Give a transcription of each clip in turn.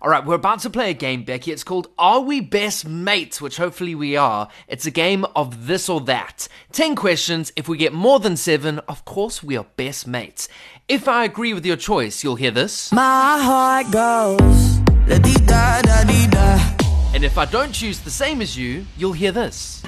All right, we're about to play a game, Becky. It's called Are We Best Mates, which hopefully we are. It's a game of this or that. 10 questions. If we get more than seven, of course we are best mates. If I agree with your choice, you'll hear this. My heart goes la di da da di da. And if I don't choose the same as you, you'll hear this.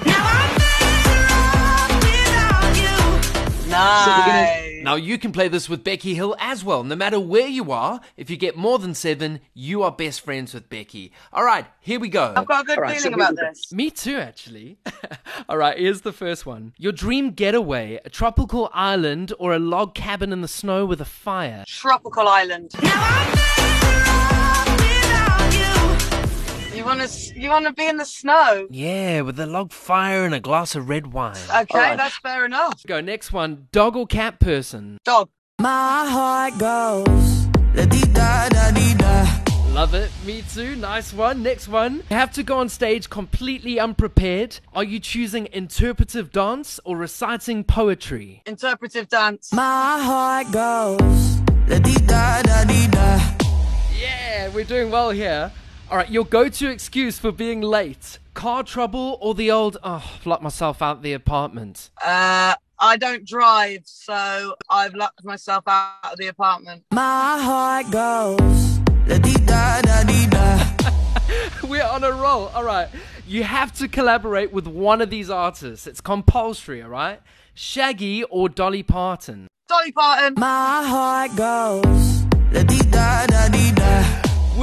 Nice. Now you can play this with Becky Hill as well. No matter where you are, if you get more than seven, you are best friends with Becky. All right, here we go. I've got a good All right, feeling so about we- this. Me too, actually. All right, here's the first one. Your dream getaway, a tropical island or a log cabin in the snow with a fire. Tropical island. You wanna you wanna be in the snow? Yeah, with a log fire and a glass of red wine. Okay, Alright. that's fair enough. Go, next one. Dog or cat person? Dog. My heart goes la di da da di da. Love it. Me too. Nice one. Next one. You have to go on stage completely unprepared. Are you choosing interpretive dance or reciting poetry? Interpretive dance. My heart goes la di da da di da. Yeah, we're doing well here. All right, your go to excuse for being late car trouble or the old, oh, I've locked myself out of the apartment? Uh, I don't drive, so I've locked myself out of the apartment. My heart goes la di da da di da. We're on a roll. All right, you have to collaborate with one of these artists. It's compulsory, all right? Shaggy or Dolly Parton? Dolly Parton. My heart goes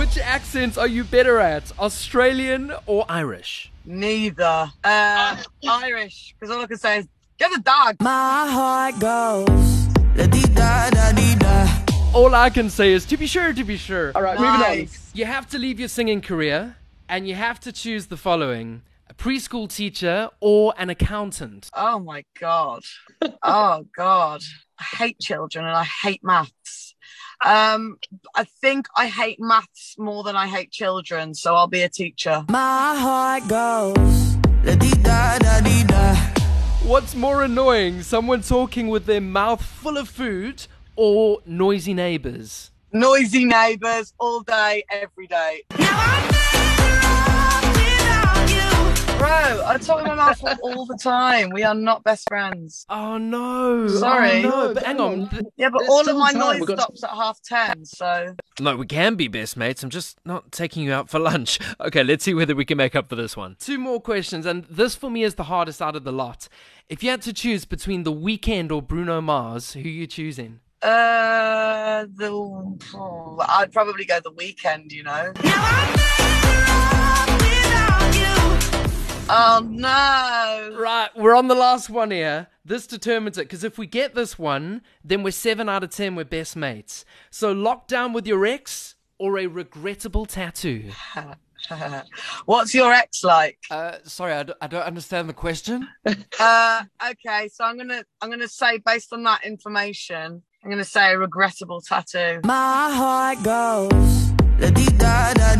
Which accents are you better at, Australian or Irish? Neither. Uh, Irish, because all I can say is get the dog. My heart goes la di da da di da. All I can say is to be sure, to be sure. All right, moving on. Nice. You have to leave your singing career and you have to choose the following a preschool teacher or an accountant. Oh my god. Oh god. I hate children and I hate maths. Um, I think I hate maths more than I hate children, so I'll be a teacher. My heart goes la di da da di da. What's more annoying, someone talking with their mouth full of food or noisy neighbors? Noisy neighbours all day, every day. Bro, I talk with my mouth full all the time. We are not best friends. Oh no. Sorry. Oh, no, No, but hang hang on. on. Yeah, but There's all of my time. noise We've got- stops at half ten, so No, we can be best mates. I'm just not taking you out for lunch. Okay, let's see whether we can make up for this one. Two more questions, and this for me is the hardest out of the lot. If you had to choose between The Weeknd or Bruno Mars, who are you choosing? uh the oh, I'd probably go the Weeknd, you know. Oh no. Right, we're on the last one here. This determines it, because if we get this one, then we're 7 out of 10, we're best mates. So lock down with your ex or a regrettable tattoo? What's your ex like? Uh, sorry, I d- I don't understand the question. Uh, okay, so I'm gonna I'm gonna say based on that information, I'm gonna say a regrettable tattoo. My heart goes la di da da